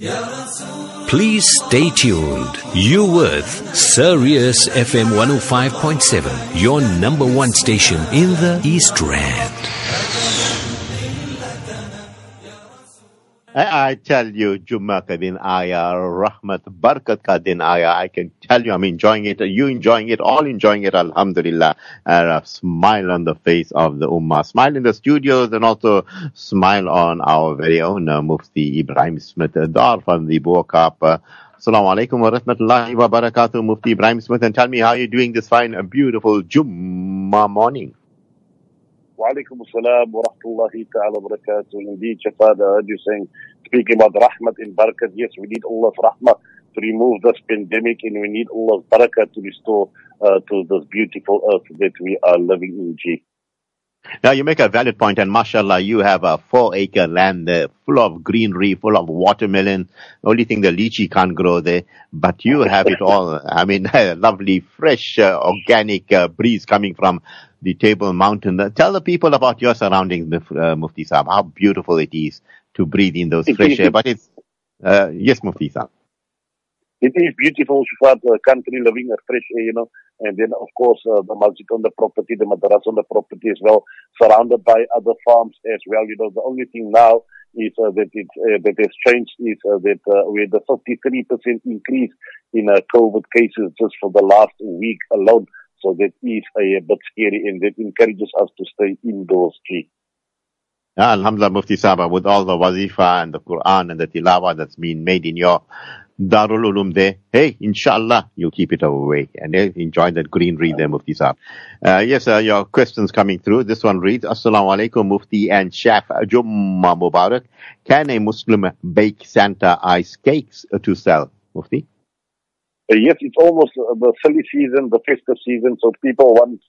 Please stay tuned. You with Sirius FM 105.7, your number one station in the East Rand. I, I tell you, Jumma ka din aya, rahmat, barakat ka din aya. I can tell you, I'm enjoying it. You enjoying it, all enjoying it, alhamdulillah. And a smile on the face of the ummah. Smile in the studios and also smile on our very own uh, Mufti Ebrahim Smith Dar from the Bo-Kaap. Uh, Assalamu alaikum wa rahmatullahi wa barakatuh, Mufti Ebrahim Smith. And tell me how you're doing this fine, beautiful Jumma morning. Walaikum assalam wa rahmatullahi ta'ala wa barakatuh. Indeed, Shafat, heard you saying, speaking about rahmat and barakat. Yes, we need Allah's rahmah to remove this pandemic and we need Allah's barakat to restore uh, to this beautiful earth that we are living in, G. Now you make a valid point, and mashallah, you have a four acre land there, full of greenery, full of watermelon. Only thing the lychee can't grow there, but you have it all. I mean, lovely, fresh, uh, organic uh, breeze coming from the Table Mountain. Tell the people about your surroundings, uh, Mufti Saab, how beautiful it is to breathe in those fresh air. But it's, uh, yes, Mufti Saab. It is beautiful, Shafat, uh, country living a fresh air, you know. And then, of course, uh, the masjid on the property, the madras on the property as well, surrounded by other farms as well. You know, the only thing now is uh, that it uh, that has changed is uh, that uh, we had a 53% increase in uh, COVID cases just for the last week alone. So that is a, a scary and that encourages us to stay indoors, too. Yeah, Alhamdulillah, Mufti Saba, with all the wazifa and the Quran and the tilawa that's been made in your Darul Ulum there. Hey, inshallah, you'll keep it away and eh, enjoy that greenery there, Mufti Saab. Uh, yes, uh, your questions coming through. This one reads, Assalamu alaikum, Mufti and Chef Jumma Mubarak. Can a Muslim bake Santa ice cakes to sell, Mufti? Yes, it's almost the silly season, the festive season, so people want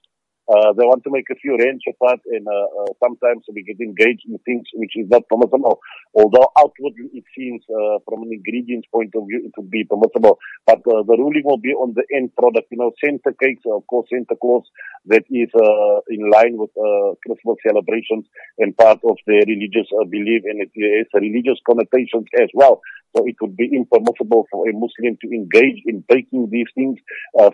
uh, they want to make a few rand apart and uh, uh, sometimes we get engaged in things which is not permissible. Although outwardly it seems uh, from an ingredients point of view it would be permissible. But uh, the ruling will be on the end product. You know, Santa cakes, of course, Santa Claus, that is uh, in line with Christmas celebrations and part of their religious belief and it has religious connotations as well. So it would be impermissible for a Muslim to engage in baking these things,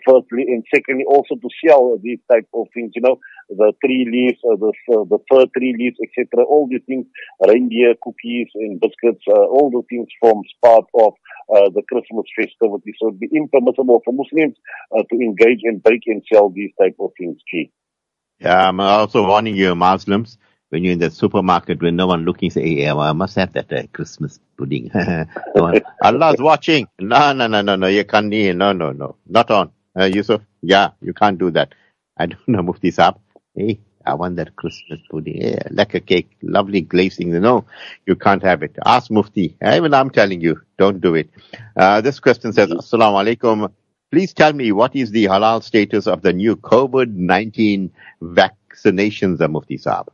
firstly, and secondly also to sell these type of things, you know, the tree leaves, uh, the, uh, the fir tree leaves, etc. All these things, reindeer cookies and biscuits, uh, all the things forms part of uh, the Christmas festivity. So it'd be impermissible for Muslims uh, to engage and bake and sell these type of things, G. Yeah, I'm also warning you, Muslims, when you're in the supermarket, when no one looking, say, hey, I must have that uh, Christmas pudding. Allah's watching. No, no, no, no, no, you can't, no, no, no, not on. Uh, Yusuf, yeah, you can't do that. I don't know, Mufti Saab. Hey, I want that Christmas pudding. Yeah, like a cake, lovely glazing. No, you can't have it. Ask Mufti. Even I'm telling you, don't do it. Uh, this question says, Assalamu alaikum. Please tell me what is the halal status of the new COVID-19 vaccinations, Mufti Saab?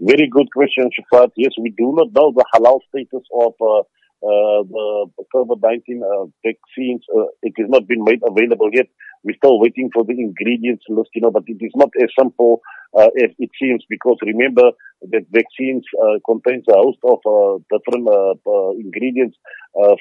Very good question, Shafat. Yes, we do not know the halal status of uh, uh, the COVID-19 uh, vaccines. Uh, it has not been made available yet. We're still waiting for the ingredients list, you know, but it is not as simple uh, as it seems because remember that vaccines uh, contains a host of uh, different ingredients,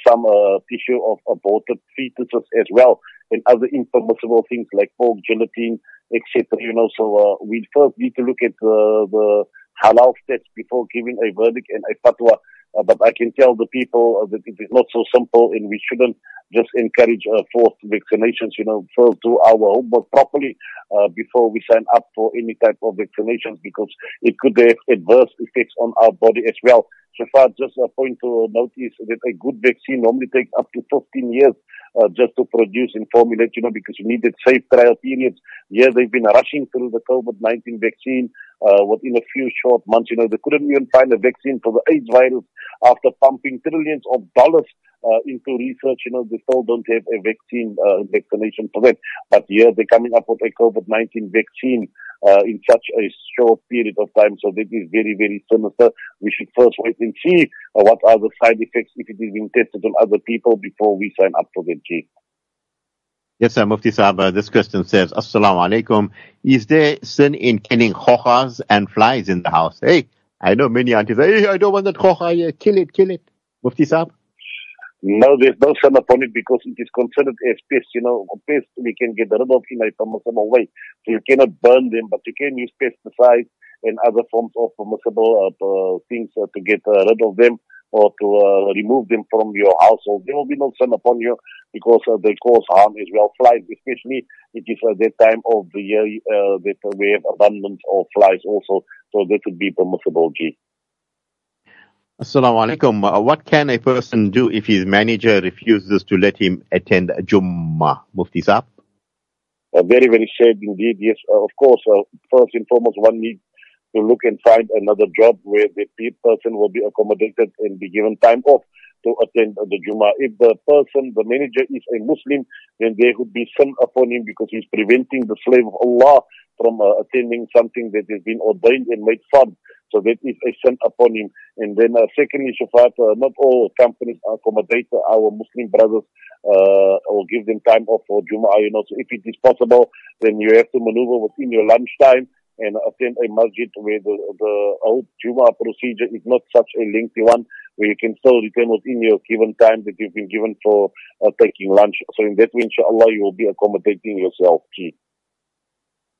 some tissue of aborted fetuses as well, and other impermissible things like pork, gelatin, etc. You know, so we first need to look at the halal stats before giving a verdict and a fatwa. Uh, but I can tell the people uh, that it is not so simple and we shouldn't just encourage uh, forced vaccinations, you know, first do our homework properly uh, before we sign up for any type of vaccinations because it could have adverse effects on our body as well. So far, just a point to note is that a good vaccine normally takes up to 15 years uh, just to produce and formulate, you know, because you needed safe trial periods. Yeah, they've been rushing through the COVID-19 vaccine uh, within a few short months. You know, they couldn't even find a vaccine for the AIDS virus after pumping trillions of dollars uh, into research. You know, they still don't have a vaccine, uh, vaccination for that. But yeah, they're coming up with a COVID-19 vaccine uh, in such a short period of time. So that is very, very sinister. We should first wait and see uh, what are the side effects if it is being tested on other people before we sign up for the G. Yes, sir, Mufti Saab, uh, this question says, Assalamu alaikum. Is there sin in killing khokhas and flies in the house? Hey, I know many aunties hey, I don't want that here. Kill it, kill it. Mufti Saab? No, there's no sun upon it because it is considered as pest. You know, pest we can get rid of in a permissible way. So you cannot burn them, but you can use pesticides and other forms of permissible uh, uh, things uh, to get uh, rid of them or to uh, remove them from your household. There will be no sun upon you because uh, they cause harm as well. Flies, especially, it is at that time of the year uh, that we have abundance of flies also. So that would be permissible, G. Assalamu alaikum. Uh, what can a person do if his manager refuses to let him attend Jummah? Mufti Saab? Uh, very, very sad indeed. Yes, uh, of course, uh, first and foremost, one needs to look and find another job where the person will be accommodated and be given time off to attend the Jummah. If the person, the manager is a Muslim, then there would be sin upon him because he's preventing the slave of Allah from uh, attending something that has been ordained and made fun. So that is a sin upon him. And then uh, secondly, Shafat, uh, not all companies accommodate our Muslim brothers uh, or give them time off for Jummah. You know, so if it is possible, then you have to maneuver within your lunchtime and attend a masjid where the, the old Juma procedure is not such a lengthy one, where you can still return within your given time that you've been given for uh, taking lunch. So in that way, inshallah, you will be accommodating yourself. Gee.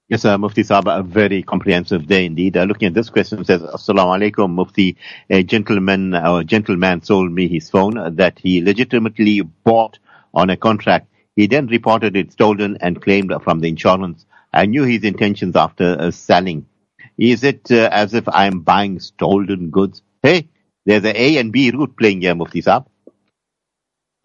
Yes, uh, Mufti Saba, a very comprehensive day indeed. Uh, looking at this question, says, Assalamu alaikum, Mufti. A gentleman, or uh, gentleman sold me his phone that he legitimately bought on a contract. He then reported it stolen and claimed from the insurance I knew his intentions after uh, selling. Is it uh, as if I'm buying stolen goods? Hey, there's a A and B route playing here, Mufti Saab.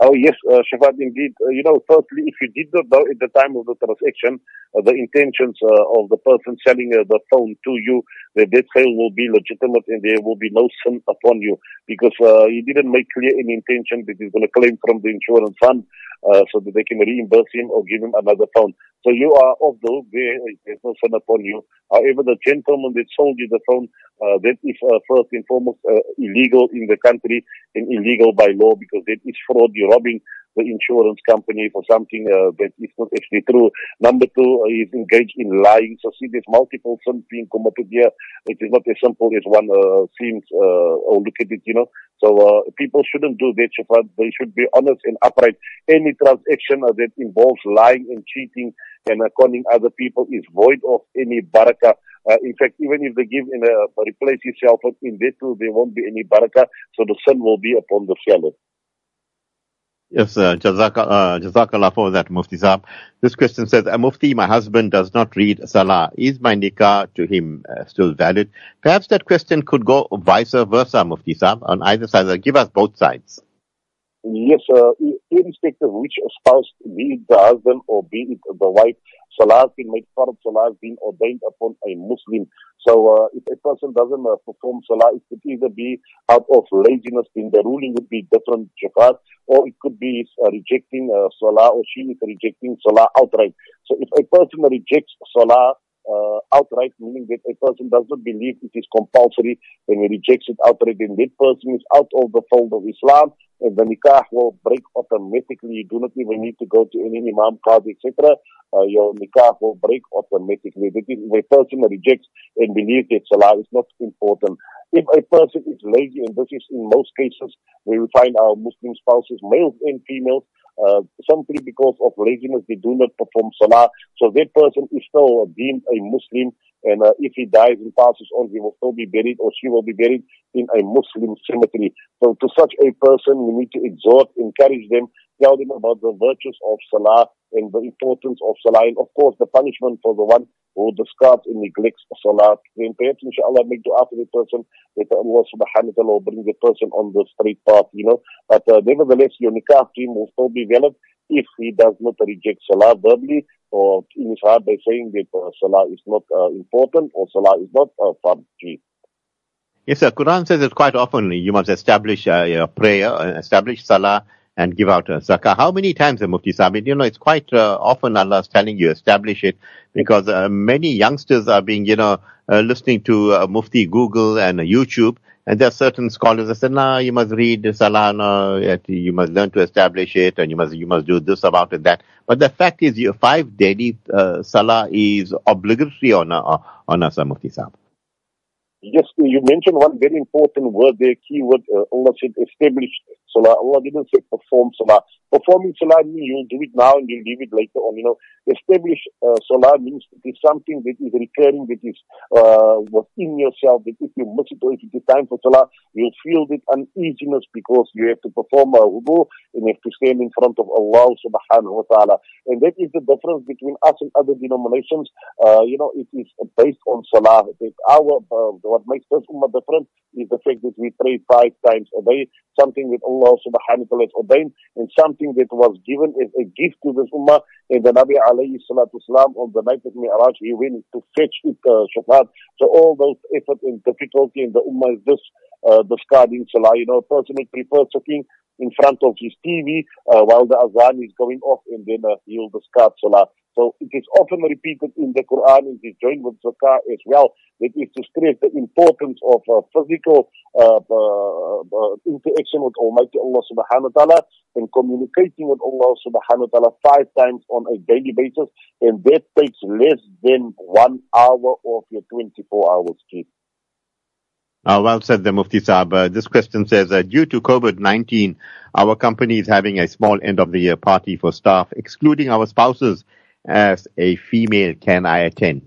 Oh, yes, uh, Shafat, indeed. Uh, you know, firstly, if you did not know at the time of the transaction uh, the intentions uh, of the person selling uh, the phone to you, that that sale will be legitimate and there will be no sin upon you because uh, he didn't make clear any intention that he's going to claim from the insurance fund uh, so that they can reimburse him or give him another phone. So you are off the hook there. There's no sin upon you. However, the gentleman that sold you the phone, uh, that is uh, first and foremost uh, illegal in the country and illegal by law because that is fraud. You're robbing the insurance company for something uh, that is not actually true. Number two, uh, he's engaged in lying. So see, there's multiple sins being committed here. It is not as simple as one uh, seems uh, or look at it, you know. So uh, people shouldn't do that, Shafat. They should be honest and upright. Any transaction uh, that involves lying and cheating and conning other people is void of any barakah. Uh, in fact, even if they give in a replace yourself in that too, there won't be any barakah. So the sun will be upon the seller. Yes, uh, Jazak, uh, Jazakallah for that, Mufti Saab. This question says, Mufti, my husband does not read Salah. Is my nikah to him uh, still valid? Perhaps that question could go vice versa, Mufti Saab, on either side. Give us both sides. Yes, uh, irrespective of which spouse, be it the husband or be it the wife, Salah has been made fard, Salah has been ordained upon a Muslim. So uh, if a person doesn't uh, perform Salah, it could either be out of laziness, then the ruling would be different, Jafar, or it could be uh, rejecting uh, Salah or she is rejecting Salah outright. So if a person rejects Salah, uh, outright, meaning that a person does not believe it is compulsory, when he rejects it outright, then that person is out of the fold of Islam, and the nikah will break automatically. You do not even need to go to any imam, qadi, etc. Uh, your nikah will break automatically. That is, if a person rejects and believes that salah is not important. If a person is lazy, and this is in most cases where we find our Muslim spouses, males and females, uh, simply because of laziness, they do not perform salah. So that person is still deemed a Muslim, and uh, if he dies and passes on, he will still be buried, or she will be buried in a Muslim cemetery. So to such a person, we need to exhort, encourage them, tell them about the virtues of salah and the importance of salah, and of course the punishment for the one who discards and neglects salah. Then perhaps, inshallah, make dua for the person that Allah subhanahu wa ta'ala will bring the person on the straight path, you know. But uh, nevertheless, your nikah team will still be valid if he does not reject salah verbally or in his heart by saying that uh, salah is not uh, important or salah is not uh, fard. Yes, sir. Quran says it quite often. You must establish uh, a prayer, uh, establish salah, and give out a zakah. How many times, the Mufti Sabit? You know, it's quite uh, often Allah is telling you establish it because uh, many youngsters are being, you know, uh, listening to uh, Mufti Google and uh, YouTube. And there are certain scholars that say, nah, you must read Salah, you must learn to establish it, and you must you must do this about it, that. But the fact is, your five daily uh, Salah is obligatory on, uh, on us, Mufti Sahib. Yes, you mentioned one very important word there, key word. Uh, Allah said establish salah. Allah didn't say perform salah. Performing salah means you'll do it now and you'll leave it later on. You know, establish uh, salah means it is something that is recurring, that is uh, within yourself. That if you miss it or if it is time for salah, you'll feel that uneasiness because you have to perform a wudu and you have to stand in front of Allah subhanahu wa ta'ala. And that is the difference between us and other denominations. Uh, you know, it is based on salah. That our uh, what makes us ummah different is the fact that we pray five times a day, something that Allah subhanahu wa ta'ala has ordained, and something that was given as a gift to this ummah. And the Nabi alayhi salatu salam on the night of Mi'raj, he went to fetch it, uh, shafat. So all those effort and difficulty in the ummah is this, uh, discarding salah. You know, a person would prefer sitting in front of his TV uh, while the azan is going off and then uh, he'll discard salah. So it is often repeated in the Quran, it is joined with zakah as well. It is to stress the importance of uh, physical uh, uh, uh, interaction with Almighty Allah subhanahu wa ta'ala and communicating with Allah subhanahu wa ta'ala five times on a daily basis. And that takes less than one hour of your 24 hours sleep. Uh, well said, the Mufti Saab. Uh, this question says, uh, due to COVID-19, our company is having a small end of the year party for staff, excluding our spouses. As a female, can I attend?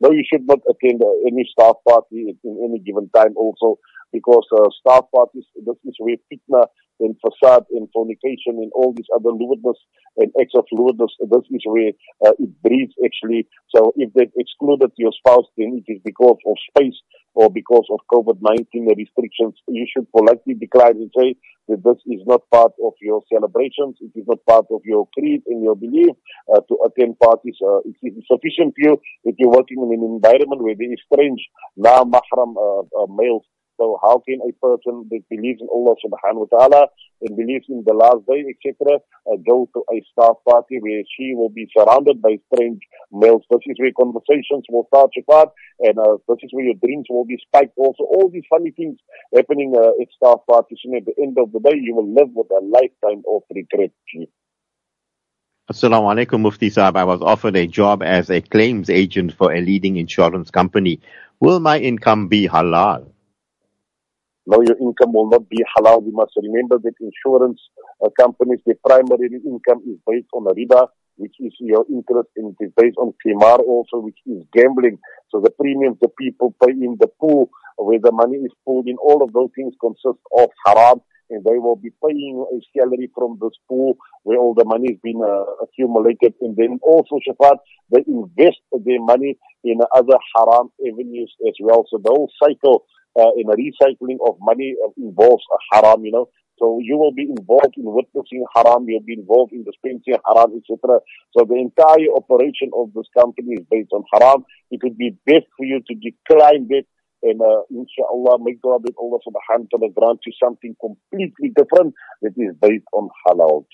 No, you should not attend uh, any staff party in any given time also because uh, staff parties, this is where fitna and fasad and fornication and all these other lewdness and acts of this is where uh, it breeds actually. So if they've excluded your spouse, then it is because of space or because of COVID-19 restrictions. You should politely decline and say that this is not part of your celebrations. It is not part of your creed and your belief uh, to attend parties. Uh, it is sufficient for you if you're working in an environment where there is strange, na-mahram uh, uh, males so how can a person that believes in Allah subhanahu wa ta'ala and believes in the last day, etc., uh, go to a staff party where she will be surrounded by strange males? This is where conversations will start to part and uh, this is where your dreams will be spiked also. All these funny things happening uh, at staff parties and at the end of the day you will live with a lifetime of regret. Assalamu alaikum, Mufti Saab. I was offered a job as a claims agent for a leading insurance company. Will my income be halal? Now your income will not be halal. You must remember that insurance uh, companies, their primary income is based on a riba, which is your interest, and it is based on qimar also, which is gambling. So the premiums the people pay in the pool, where the money is pooled in, all of those things consist of haram, and they will be paying a salary from this pool where all the money has been uh, accumulated. And then also, Shafat, they invest their money in other haram avenues as well. So the whole cycle uh, in a recycling of money uh, involves a haram, you know. So you will be involved in witnessing haram, you'll be involved in dispensing haram, etc. So the entire operation of this company is based on haram. It would be best for you to decline that and uh, inshallah, may God that Allah subhanahu wa ta'ala grant you something completely different that is based on halal.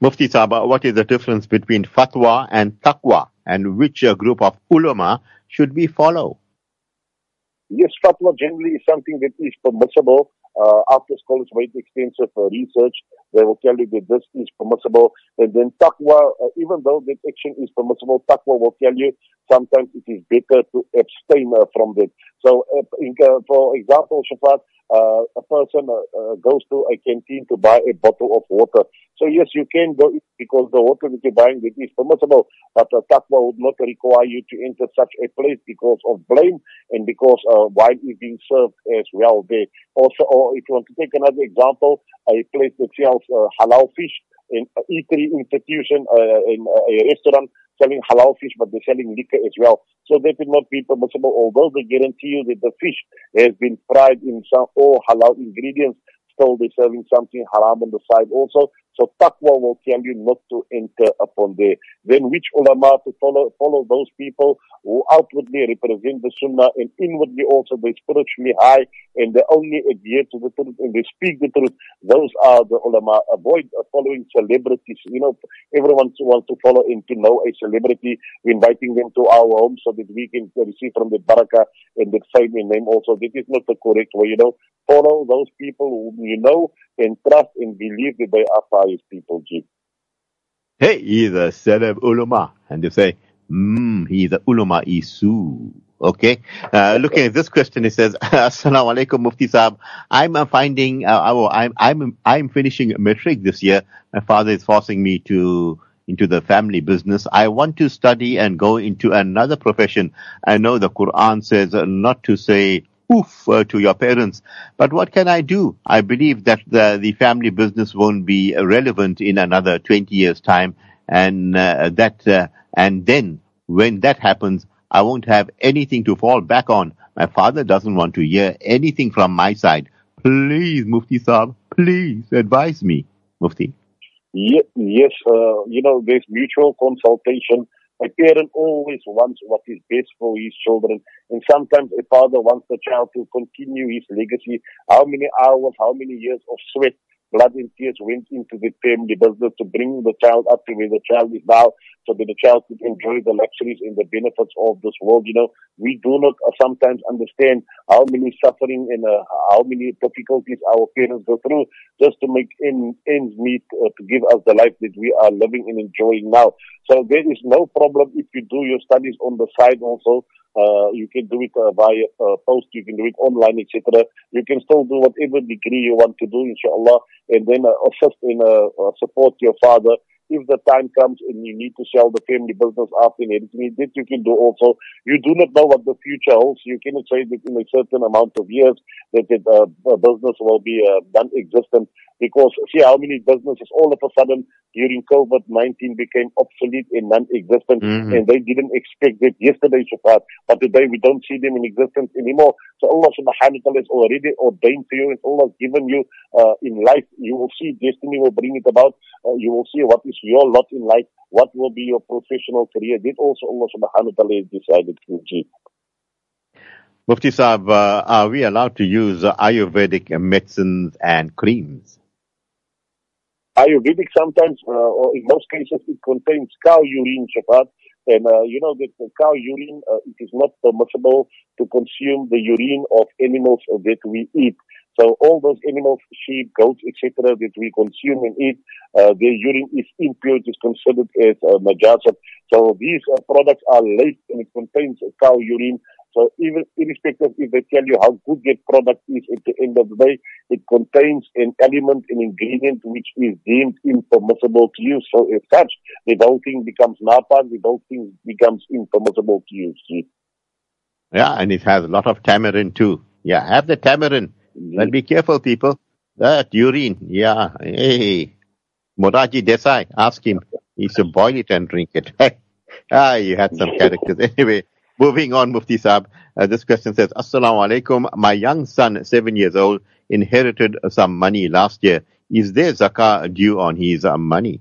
Mufti Saba, what is the difference between fatwa and taqwa and which uh, group of ulama should we follow? Yes, fatwa generally is something that is permissible. Uh, after scholars made extensive uh, research, they will tell you that this is permissible. And then taqwa, uh, even though that action is permissible, taqwa will tell you sometimes it is better to abstain uh, from that. So, uh, in, uh, for example, Shafat, uh, a person uh, uh, goes to a canteen to buy a bottle of water. So yes, you can go because the water that you're buying that is permissible, but the taqwa would not require you to enter such a place because of blame and because uh, wine is being served as well there. Also, or if you want to take another example, a place that sells uh, halal fish, in an eatery institution, uh, in a restaurant, selling halal fish, but they're selling liquor as well. So that will not be permissible, although they guarantee you that the fish has been fried in some all halal ingredients. Still, they're serving something haram on the side also. So taqwa will tell you not to enter upon there. Then which ulama to follow, follow those people who outwardly represent the sunnah and inwardly also they spiritually high and they only adhere to the truth and they speak the truth. Those are the ulama. Avoid following celebrities. You know, everyone wants to follow and to know a celebrity. We're inviting them to our home so that we can receive from the barakah and the fame and name also. This is not the correct way, you know. Follow those people whom you know and trust and believe that they are people, G. Hey, he's a celeb ulama. And they say, Mm, he's a ulama isu. Okay. Uh, looking at this question, it says, Assalamu alaikum, Mufti Saab. I'm uh, finding, uh, I'm, I'm, I'm finishing matric this year. My father is forcing me to, into the family business. I want to study and go into another profession. I know the Quran says not to say oof uh, to your parents, but what can I do? I believe that the, the family business won't be relevant in another 20 years time. And uh, that, uh, and then when that happens, I won't have anything to fall back on. My father doesn't want to hear anything from my side. Please, Mufti Saab, please advise me, Mufti. Yes, yes uh, you know, there's mutual consultation. A parent always wants what is best for his children. And sometimes a father wants the child to continue his legacy. How many hours, how many years of sweat blood and tears went into the family business to bring the child up to where the child is now so that the child could enjoy the luxuries and the benefits of this world. You know, we do not sometimes understand how many suffering and uh, how many difficulties our parents go through just to make ends meet uh, to give us the life that we are living and enjoying now. So there is no problem if you do your studies on the side also. Uh, you can do it uh, via uh, post, you can do it online, etc. You can still do whatever degree you want to do, inshallah, and then uh, assist and uh, uh, support your father if the time comes and you need to sell the family business after inheritance, that you can do also. You do not know what the future holds. You cannot say that in a certain amount of years that the uh, business will be uh, non-existent because see how many businesses all of a sudden during COVID-19 became obsolete and non-existent mm-hmm. and they didn't expect that yesterday, Shafat, but today we don't see them in existence anymore. So Allah subhanahu wa ta'ala has already ordained to you and Allah has given you uh, in life. You will see destiny will bring it about. Uh, you will see what is your lot in life, what will be your professional career. Did also Allah subhanahu wa ta'ala decided to achieve. Mufti Saab, uh, are we allowed to use Ayurvedic medicines and creams? Ayurvedic sometimes, uh, or in most cases, it contains cow urine, Shafat. And uh, you know that the cow urine, uh, it is not permissible to consume the urine of animals that we eat. So all those animals, sheep, goats, etc., that we consume and eat, uh, their urine is impure, it is considered as uh. So these uh, products are laced and it contains cow urine. So even irrespective if they tell you how good that product is at the end of the day, it contains an element, an ingredient which is deemed impermissible to use. So as such, the whole thing becomes napa, the whole thing becomes impermissible to use. Yeah, and it has a lot of tamarind too. Yeah, have the tamarind. Mm-hmm. But be careful, people. That urine, yeah. Hey, Morarji Desai, ask him. He should boil it and drink it. ah, you had some characters. Anyway, moving on, Mufti Saab. Uh, this question says, Assalamu alaikum. My young son, seven years old, inherited some money last year. Is there zakah due on his uh, money?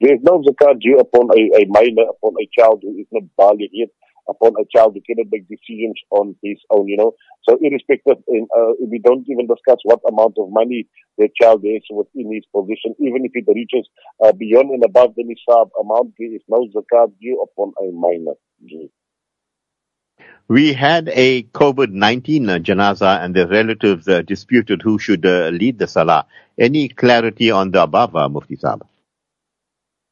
There is no zakah due upon a, a minor, upon a child who is not baligh yet upon a child who cannot make decisions on his own, you know. So irrespective, in, uh, we don't even discuss what amount of money the child has within his position, even if it reaches uh, beyond and above the nisab amount, there is no zakat due upon a minor. We had a COVID-19 uh, janaza and the relatives uh, disputed who should uh, lead the salah. Any clarity on the above, uh, Mufti Saab?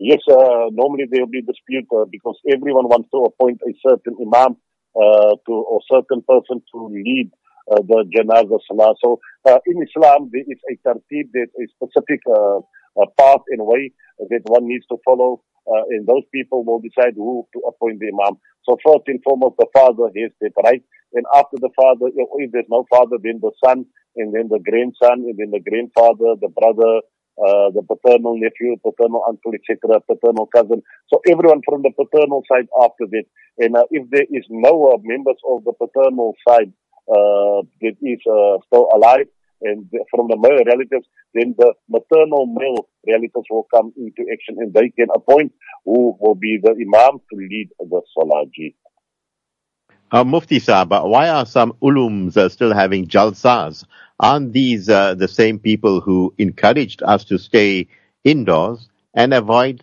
Yes, uh, normally there will be dispute uh, because everyone wants to appoint a certain imam uh, to or certain person to lead uh, the janazah salah. So uh, in Islam, there is a tartib, there's a specific uh, path and way that one needs to follow, and those people will decide who to appoint the imam. So first and foremost, the father has that right, and after the father, if there's no father, then the son, and then the grandson, and then the grandfather, the brother, uh, the paternal nephew, paternal uncle, etc., paternal cousin. So everyone from the paternal side after that. And uh, if there is no uh, members of the paternal side uh, that is uh, still alive, and from the male relatives, then the maternal male relatives will come into action and they can appoint who will be the imam to lead the salaji. Uh, Mufti Sahaba, why are some ulums uh, still having jalsas aren't these uh, the same people who encouraged us to stay indoors and avoid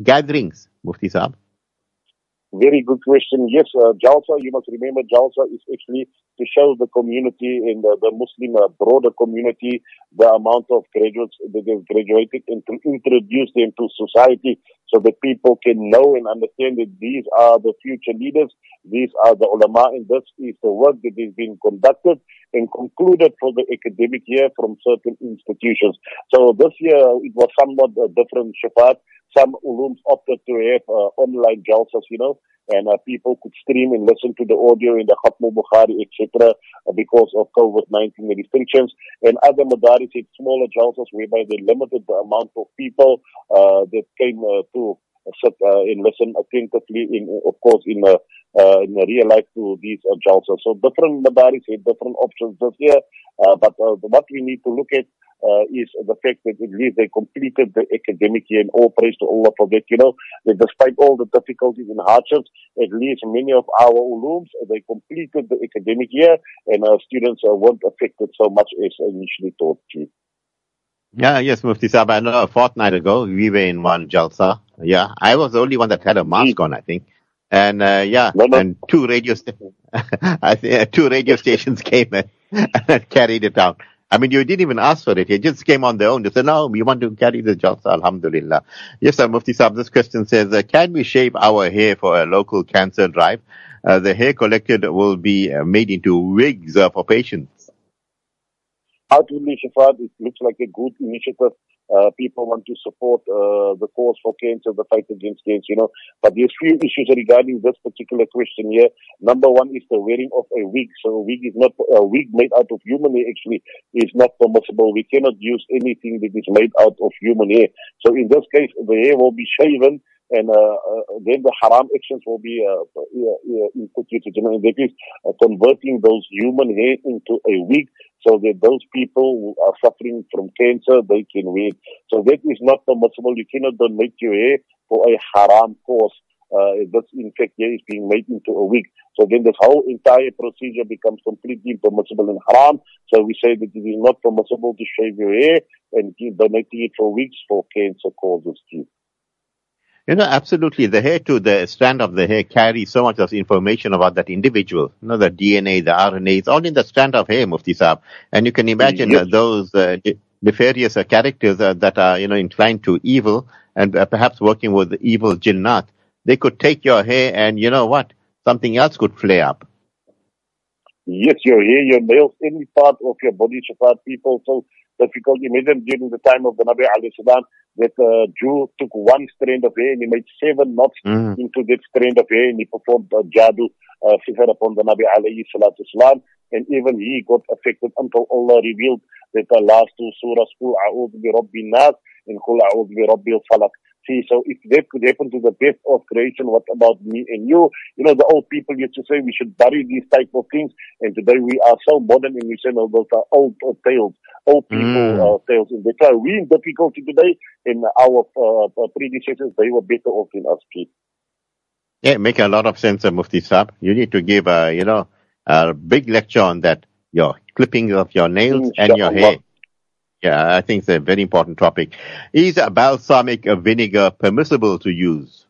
gatherings, Mufti Saab? Very good question. Yes, uh, Jalsa, you must remember Jalsa is actually to show the community in the, the Muslim uh, broader community the amount of graduates that have graduated and to introduce them to society so that people can know and understand that these are the future leaders, these are the ulama, and this is the work that is being conducted and concluded for the academic year from certain institutions. So this year it was somewhat different Shafat some ulums opted to have uh, online jalsas, you know, and uh, people could stream and listen to the audio in the Khatm Bukhari, etc., uh, because of COVID-19 restrictions. And other madaris had smaller jalsas whereby they limited the amount of people uh, that came uh, to sit uh, and listen attentively, in, of course, in uh, uh, in real life to these uh. So different madaris have different options this year, uh, but uh, what we need to look at uh, is the fact that at least they completed the academic year and all praise to Allah for that. You know, that despite all the difficulties and hardships, at least many of our ulums, they completed the academic year and our students uh, weren't affected so much as initially thought. Yeah, yes, Mufti Saab. I know a fortnight ago, we were in one Jalsa. Yeah, I was the only one that had a mask on, I think. And, uh, yeah, and two radio, sta- I think, uh, two radio stations came and, and carried it out. I mean, you didn't even ask for it. It just came on their own. They said, no, we want to carry the Jalsa, alhamdulillah. Yes, sir, Mufti Saab, this question says, uh, can we shave our hair for a local cancer drive? Uh, the hair collected will be uh, made into wigs uh, for patients. Ultimately, Shafat, it looks like a good initiative. Uh, people want to support uh, the cause for cancer, the fight against cancer, you know. But there's few issues regarding this particular question here. Number one is the wearing of a wig. So a wig is not a wig made out of human hair. Actually, is not permissible. We cannot use anything that is made out of human hair. So in this case, the hair will be shaven. And uh, uh, then the haram actions will be uh, instituted. You know, that is uh, converting those human hair into a wig so that those people who are suffering from cancer, they can wear. So that is not permissible. You cannot donate your hair for a haram cause. Uh, this in fact hair is being made into a wig. So then this whole entire procedure becomes completely impermissible and haram. So we say that it is not permissible to shave your hair and keep donating it for wigs for cancer causes too. You know, absolutely. The hair to the strand of the hair carries so much of information about that individual. You know, the DNA, the RNA, it's all in the strand of hair, Mufti Saab. And you can imagine Yes. uh, those uh, nefarious uh, characters uh, that are, you know, inclined to evil and uh, perhaps working with the evil jinnat. They could take your hair and you know what? Something else could flare up. Yes, your hair, your nails, any part of your body, Shafat, people so difficult. Imagine during the time of the Nabi alayhi salam that uh, Jew took one strand of hair and he made seven knots Mm. into that strand of hair and he performed a uh, sihr upon the Nabi alayhi salatu salam. And even he got affected until Allah revealed that the last two surahs, Qul a'udhu bi rabbi nas and Qul a'udhu bi rabbil falak. See, so if that could happen to the best of creation, what about me and you? You know, the old people used to say we should bury these type of things. And today we are so modern and we say, no, those are old uh, tales, old people Mm. uh, tales. And that's why we're in difficulty today and our uh, uh, predecessors, they were better off than us, Pete. Yeah, make a lot of sense, uh, Mufti Saab. You need to give a, you know, a big lecture on that. Your clipping of your nails and your hair. Yeah, I think it's a very important topic. Is balsamic vinegar permissible to use?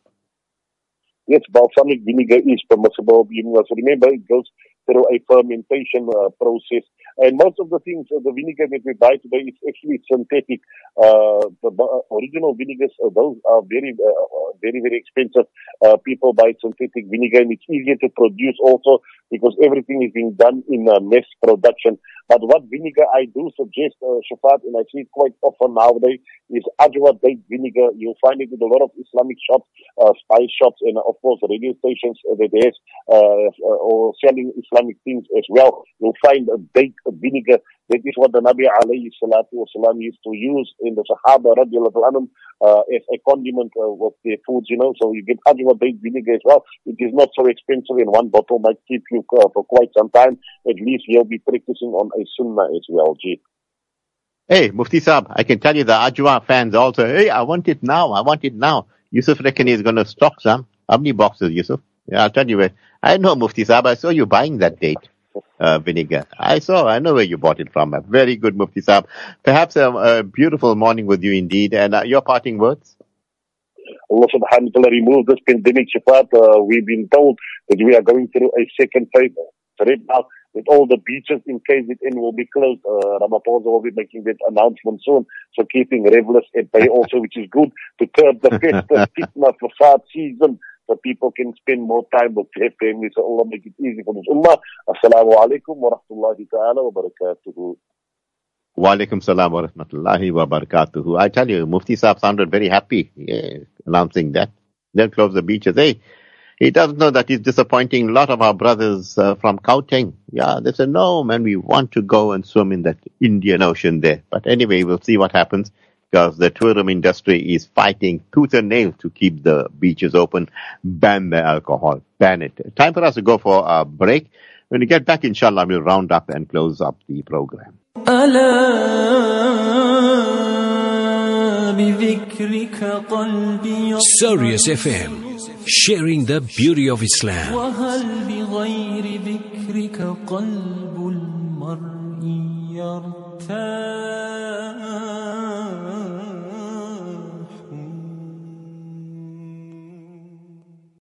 Yes, balsamic vinegar is permissible. You must remember it goes through a fermentation uh, process. And most of the things, uh, the vinegar that we buy today is actually synthetic. Uh, the original vinegars, uh, those are very, uh, very, very expensive. Uh, people buy synthetic vinegar and it's easier to produce also because everything is being done in mass production. But what vinegar I do suggest, uh, Shafat, and I see it quite often nowadays, is ajwa date vinegar. You'll find it in a lot of Islamic shops, uh, spice shops, and of course radio stations that has uh, uh, or selling Islamic things as well. You'll find a date vinegar. That is what the Nabi alayhi salatu wasalam used to use in the Sahaba radiallahu anhum uh, as a condiment uh, with their foods, you know. So you get ajwa date vinegar as well. It is not so expensive and one bottle might keep you uh, for quite some time. At least you'll be practicing on a sunnah as well, G. Hey, Mufti Saab, I can tell you the Ajwa fans also, hey, I want it now, I want it now. Yusuf reckon he's going to stock some. How many boxes, Yusuf? Yeah, I'll tell you where. I know, Mufti Saab, I saw you buying that date. Uh, vinegar. I saw, I know where you bought it from. A very good Mufti Saab. Perhaps a, a beautiful morning with you indeed. And uh, your parting words? Allah subhanahu wa ta'ala remove this pandemic, Shafat. Uh, we've been told that we are going through a second phase. Now, with all the beaches in KZN will be closed. Uh, Ramaphosa will be making that announcement soon. So keeping revelers at bay also, which is good to curb the festive fitna fasad season so people can spend more time with their families. So Allah make it easy for this ummah. Assalamu alaikum wa rahmatullahi ta'ala wa barakatuhu. Wa alaikum salam wa rahmatullahi wa barakatuhu. I tell you, Mufti Saab sounded very happy yeah, announcing that. They'll close the beaches. Hey, he doesn't know that he's disappointing a lot of our brothers uh, from Gauteng. Yeah, they said, no, man, we want to go and swim in that Indian Ocean there. But anyway, we'll see what happens because the tourism industry is fighting tooth and nail to keep the beaches open, ban the alcohol, ban it. Time for us to go for a break. When we get back, inshallah, we'll round up and close up the program. Sirius FM, sharing the beauty of Islam.